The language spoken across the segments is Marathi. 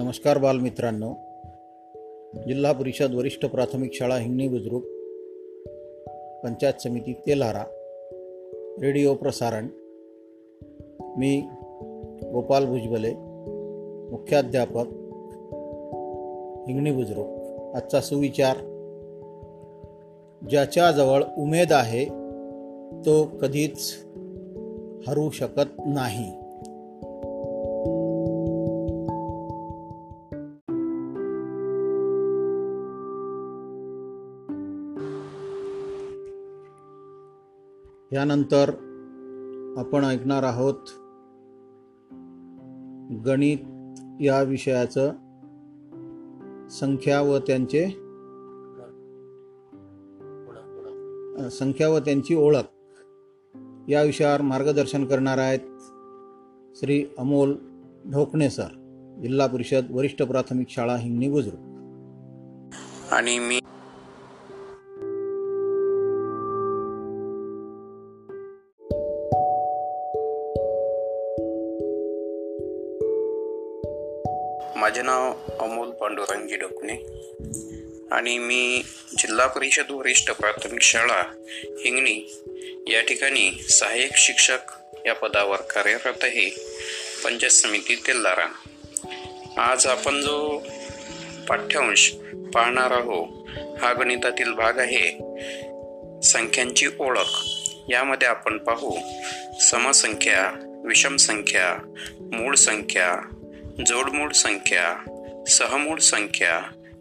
नमस्कार बालमित्रांनो. जिल्हा परिषद वरिष्ठ प्राथमिक शाळा हिंगणी बुद्रुक पंचायत समिती तेलारा रेडिओ प्रसारण मी गोपाल भुजबले मुख्याध्यापक हिंगणी बुद्रुक. आजचा सुविचार ज्याच्याजवळ उमेद आहे तो कधीच हरू शकत नाही. यानंतर आपण ऐकणार आहोत गणित या विषयाचं संख्या व त्यांचे संख्या व त्यांची ओळख. या विषयावर मार्गदर्शन करणार आहेत श्री अमोल ढोकणे सर जिल्हा परिषद वरिष्ठ प्राथमिक शाळा हिंगणी बुजुर्ग. आणि मी माझे नाव अमोल पांडुरंगी डोकणे आणि मी जिल्हा परिषद वरिष्ठ प्राथमिक शाळा हिंगणी. या ठिकाणी सहाय्यक शिक्षक या पदावर कार्यरत आहे. पंचायत समिती तेल्लारा आज आपण जो पाठ्यांश पाहणार आहोत हा गणितातील भाग आहे. संख्यांची ओळख. यामध्ये आपण पाहू समसंख्या विषम संख्या मूळ संख्या जोडमूळ संख्या सहमूळ संख्या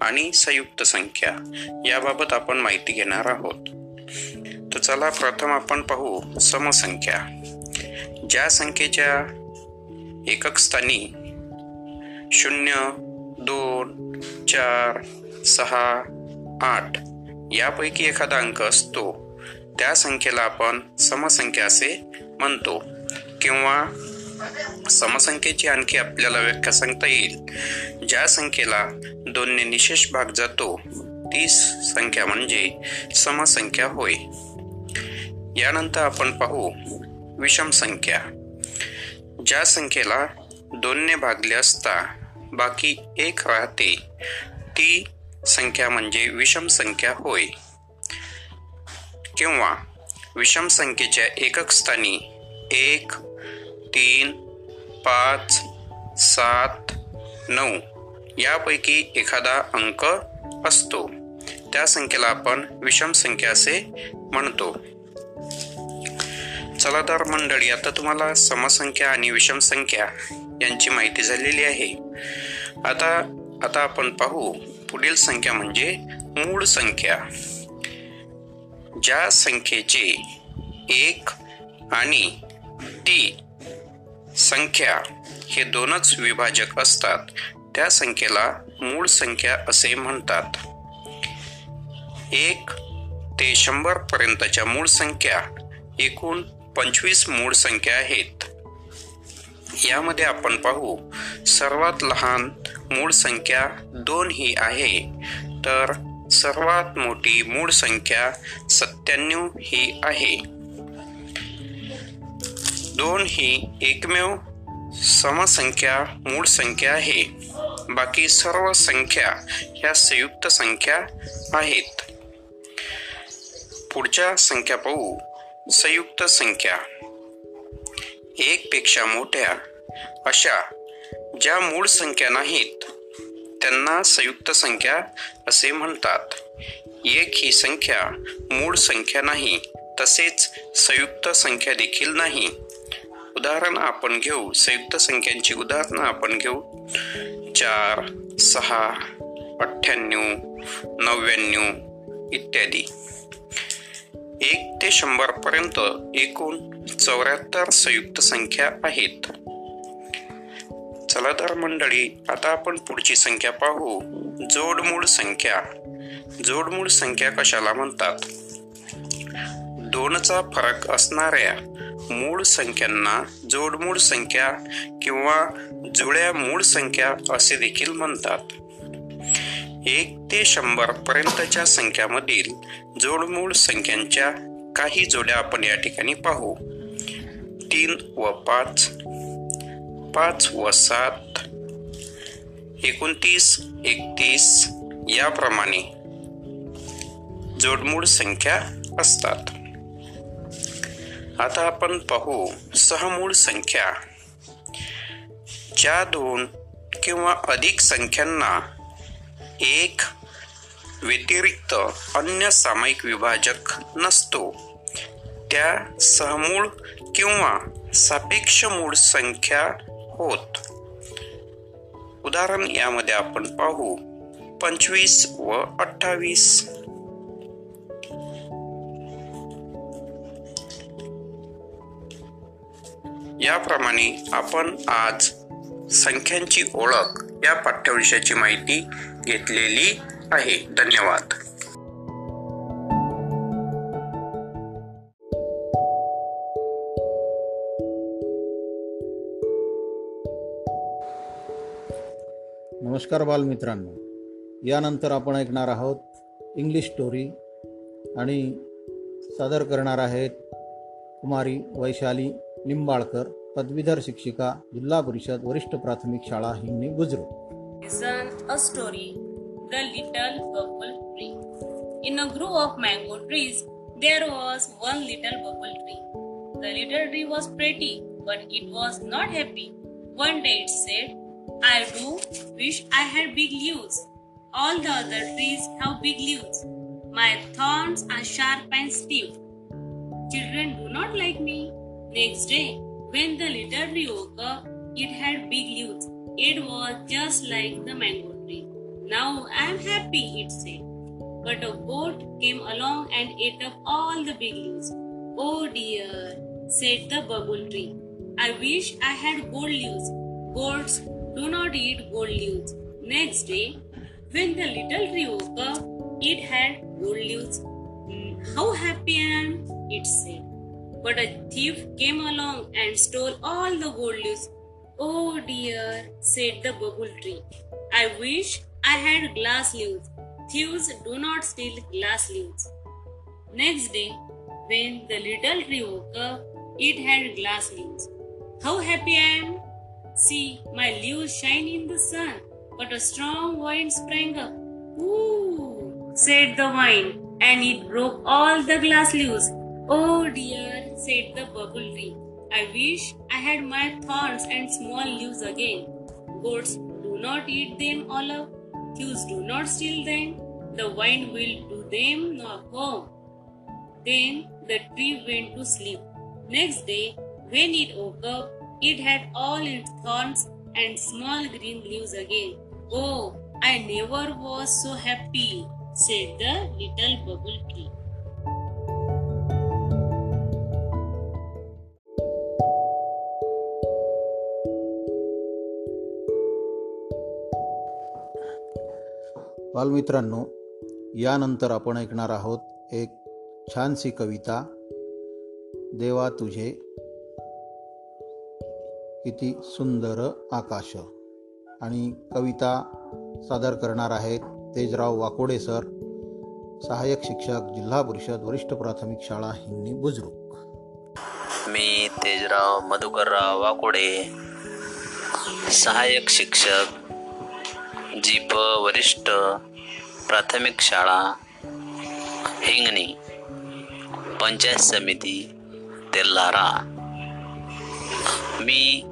आणि संयुक्त संख्या याबाबत आपण माहिती घेणार आहोत. तर चला प्रथम आपण पाहू समसंख्या. ज्या संख्येच्या एकक स्थानी शून्य दोन चार सहा आठ यापैकी एखादा अंक असतो त्या संख्येला आपण समसंख्या असे म्हणतो किंवा समसंख्येची आणखी आपल्याला व्याख्या सांगता येईल. ज्या संख्येला दोनने निशेष भाग जातो ती संख्या म्हणजे समसंख्या होय. यानंतर आपण पाहू विषम संख्या. ज्या संख्येला दोनने भागले असता बाकी एक राहते ती संख्या म्हणजे विषम संख्या होय. किंवा विषम संख्येच्या एकक स्थानी एक तीन पाच सात नऊ यापैकी एखादा अंक असतो. त्या संख्येला आपण विषम संख्या असे म्हणतो. चला तर मंडळी आता तुम्हाला समसंख्या आणि विषम संख्या यांची माहिती झालेली आहे. आता आता आपण पाहू पुढील संख्या म्हणजे मूळ संख्या. ज्या संख्येचे एक आणि ती संख्या हे दोनच विभाजक असतात. त्या संख्येला मूळ संख्या असे म्हणतात. एक ते शंभर पर्यंतच्या मूळ संख्या एकूण पंचवीस मूळ संख्या आहेत. यामध्ये आपण पाहू सर्वात लहान मूळ संख्या दोन ही आहे. तर सर्वात मोठी मूळ संख्या सत्त्याण्णव ही आहे. दोन ही एकमेव समसंख्या मूळ संख्या आहे. बाकी सर्व संख्या ह्या संयुक्त संख्या आहेत. पुढच्या संख्या पाहू. संयुक्त संख्या. एक पेक्षा मोठ्या अशा ज्या मूळ संख्या नाहीत त्यांना संयुक्त संख्या असे म्हणतात. एक ही संख्या मूळ संख्या नाही तसेच संयुक्त संख्या देखील नाही. उदाहरण आपण घेऊ. संयुक्त संख्यांची उदाहरणं आपण घेऊ. चार सहा अठ्ठ्याण्णव नव्याण्णव इत्यादी. एक ते शंभर पर्यंत एकूण चौऱ्याहत्तर संयुक्त संख्या आहेत. चला तर मंडळी आता आपण पुढची संख्या पाहू. जोडमूळ संख्या. जोडमूळ संख्या कशाला म्हणतात? दोनचा फरक असणाऱ्या मूळ संख्यांना जोडमूळ संख्या किंवा जुळ्या मूळ संख्या असे देखील म्हणतात. एक ते शंभर पर्यंतच्या संख्यामधील जोडमूळ संख्यांच्या काही जोड्या आपण या ठिकाणी पाहू. तीन व पाच पाच व सात एकोणतीस एकतीस याप्रमाणे जोडमूळ संख्या असतात. आता आपण पाहू सहमूळ संख्या. ज्या दोन किंवा अधिक संख्यांना एक व्यतिरिक्त अन्य सामायिक विभाजक नसतो त्या सहमूळ किंवा सापेक्ष मूळ संख्या होत. उदाहरण यामध्ये आपण पाहू पंचवीस व अठ्ठावीस. याप्रमाणे आपण आज संख्यांची ओळख या पाठ्यविषयाची माहिती घेतलेली आहे. धन्यवाद. नमस्कार बालमित्रांनो. यानंतर आपण ऐकणार आहोत इंग्लिश स्टोरी आणि सादर करणार आहेत कुमारी वैशाली लिंबाळकर पदवीधर शिक्षिका जिल्हा परिषद वरिष्ठ प्राथमिक शाळा हिंगणी बुजुर्ग Listen a story The Little Bubble Tree. In a grove of mango trees, there was one little bubble tree. The little tree was pretty, but it was not happy. One day it said, I do wish I had big leaves. All the other trees have big leaves. My thorns are sharp and stiff. Children do not like me. Next day, when the little tree woke up, it had big leaves. It was just like the mango tree. Now I am happy, it said. But a goat came along and ate up all the big leaves. Oh dear, said the bubble tree. I wish I had gold leaves. Goats do not eat gold leaves. Next day, when the little tree woke up, it had gold leaves. "Hmm, How happy I am, it said. But a thief came along and stole all the gold leaves. Oh dear, said the bubble tree. I wish I had glass leaves. Thieves do not steal glass leaves. Next day, when the little tree woke up, it had glass leaves. How happy I am! See, my leaves shine in the sun, but a strong wind sprang up. Ooh, said the wind, and it broke all the glass leaves. Oh dear, said the bubble tree. I wish I had my thorns and small leaves again. Goats do not eat them all up. Thieves do not steal them. The wind will do them no harm. Then the tree went to sleep. Next day, when it woke up, it had all its thorns and small green leaves again. Oh, I never was so happy, said the little bubble tree. बालमित्रांनो यानंतर आपण ऐकणार आहोत एक छानशी कविता देवा तुझे किती सुंदर आकाश. आणि कविता सादर करणार आहेत तेजराव वाकोडे सर सहाय्यक शिक्षक जिल्हा परिषद वरिष्ठ प्राथमिक शाळा हिंगणी बुजुर्ग मी तेजराव मधुकरराव वाकोडे सहाय्यक शिक्षक जीप वरिष्ठ प्राथमिक शाळा हिंगणी पंचायत समिती तेल्हारा मी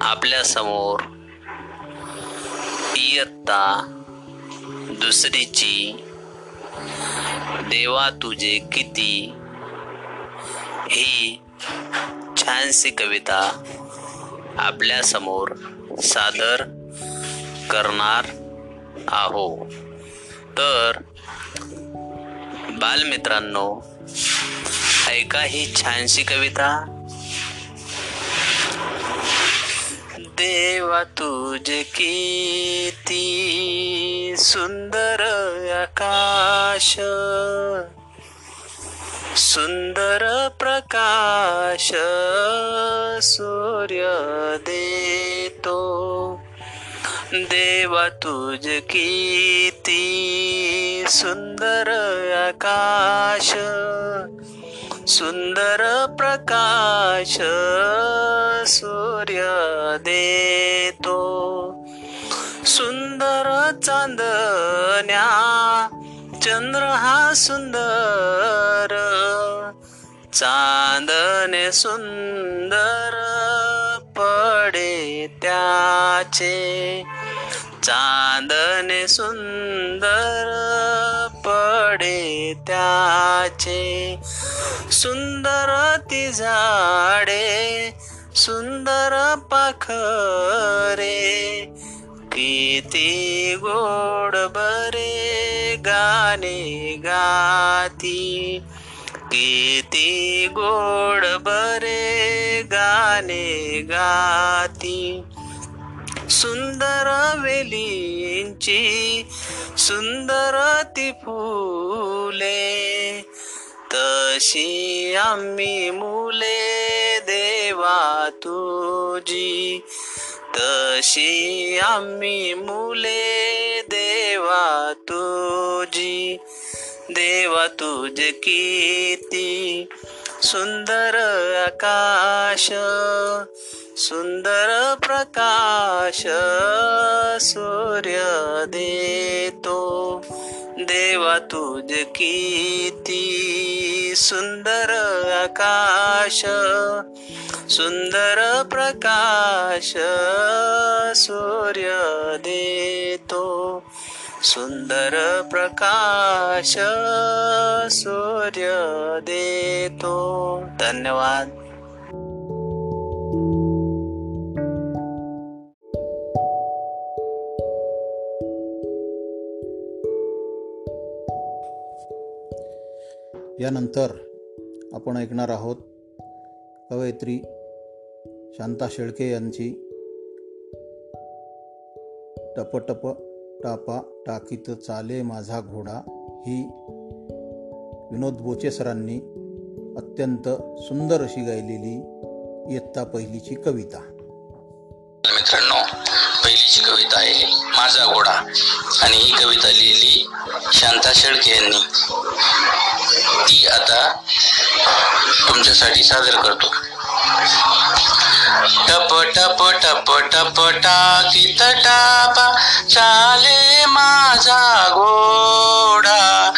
आपल्यासमोर इयत्ता दुसरीची देवा तुझे किती? ही छानशी कविता आपल्यासमोर सादर करणार आहो. तर बालमित्रांनो ऐका ही छानशी कविता. देवा तुझे किती सुंदर आकाश. सुंदर प्रकाश सूर्य देतो. देवा तुझ किती सुंदर आकाश सुंदर प्रकाश सूर्य देतो. सुंदर चांदण्या चंद्र हा सुंदर चांदणे सुंदर. पडे त्याचे. चांदणे सुंदर पडे त्याचे. सुंदर ती झाडे सुंदर पाखरे. किती गोड बरे गाणे गाती. किती गोड बरे गाणे गाती. सुंदर वेलींची सुंदर ती फुले. तशी आम्ही मुले देवा तुझी. तशी आम्ही मुले देवा तुझी. देवा तुझ कीर्ती सुंदर आकाश सुंदर प्रकाश सूर्य देतो. देवा तुझ कीर्ती सुंदर आकाश सुंदर प्रकाश सूर्य देतो. सुंदर प्रकाश सूर्य देतो. धन्यवाद. यानंतर आपण ऐकणार आहोत कवयित्री शांता शेळके यांची टपटप टापा टाकीत चाले माझा घोडा. ही विनोद बोचे सरांनी अत्यंत सुंदर अशी गायलेली इयत्ता पहिलीची कविता. मित्रांनो पहिलीची कविता आहे माझा घोडा. आणि ही कविता लिहिली शांता शेळके यांनी. ती आता तुमच्यासाठी सादर करतो. टप टप टप टप टाकीत टापा. चाले माझा घोडा.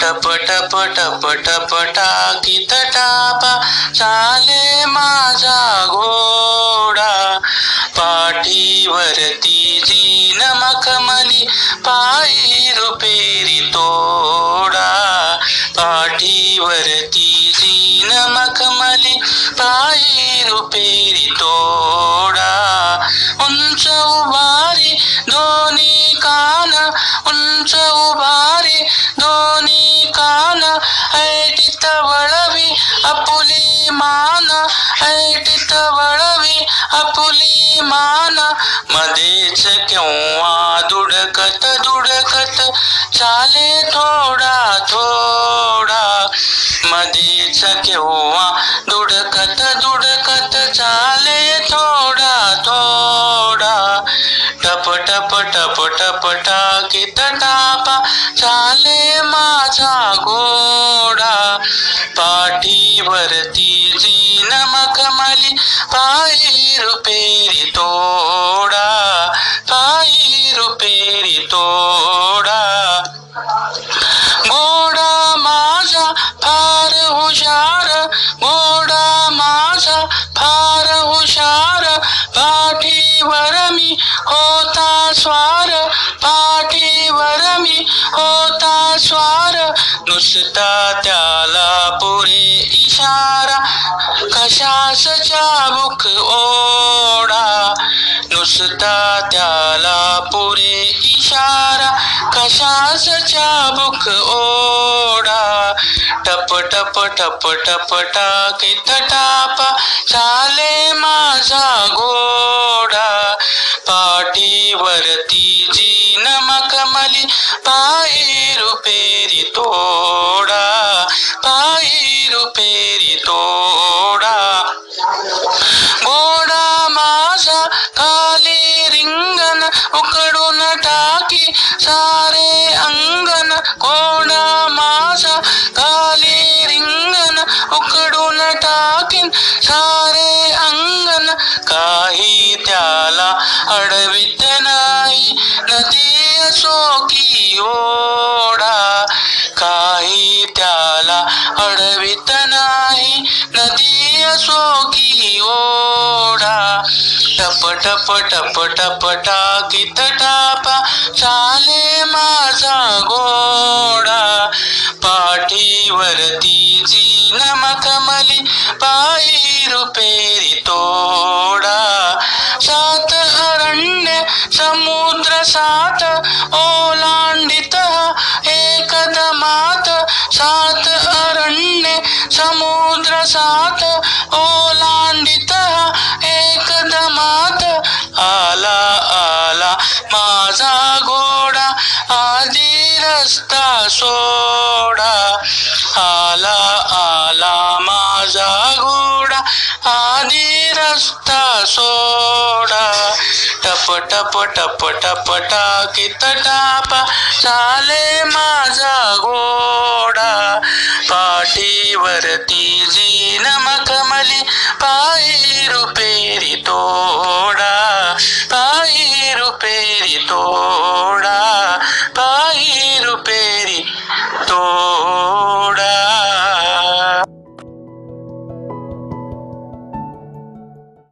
टप टप टप टप टाकीत टापा. चाले माझा घोडा. पाठीवरती जी नमकमली पायी रुपेरी तो वरती जीन मखमली पायी रुपेरी तोडा। उंच उभारी दोन्ही कान उंच उभारी दोन्ही कान। ऐटीत वळवी आपुली मान ऐटीत वळवी आपुली मान। मध्येच केव्हा दुडकत दुडकत चाले थोडा थोडा मध्येच केव्हा दुडकत दुडकत चाले थोडा थोडा। टप टप टप टप टाकीत टापा। चाले माझा घोडा। पाठीवरती जी मखमली पायी रुपेरी तोडा। पायी रुपेरी तोडा। नुसता त्याला पुरे इशारा कशास मुख ओढा? नुसता त्याला पुरे इशारा कशास चाबुक ओढा? टप टप टप टप टाकीत टापा चाले माझा घोडा पाठीवरती जी नमकमली पायी रुपेरी तोडा पायी रुपेरी तोडा. सारे अंगण काही त्याला अडवित नाही. नदी असो की ओढा काही त्याला अडवित नाही. नदी असो की ओढा. टप टप टप टप टाकीत टापा चाले माझा गोडा पाठीवरती जी नमकमली पायी रुपेरी तोडा. सात अरण्य समुद्र सात ओलांडित एकदमात सात अरण्य समुद्र सात ओलांडित एकदमात आला आला माझा घोडा आधी रस्ता सो आधी रस्ता सोडा टप टप टप टप टाकीत टापा चाले माझा घोडा पाठीवरती जी नमकमली पायी रुपेरी तोडा पायी रुपेरी तोडा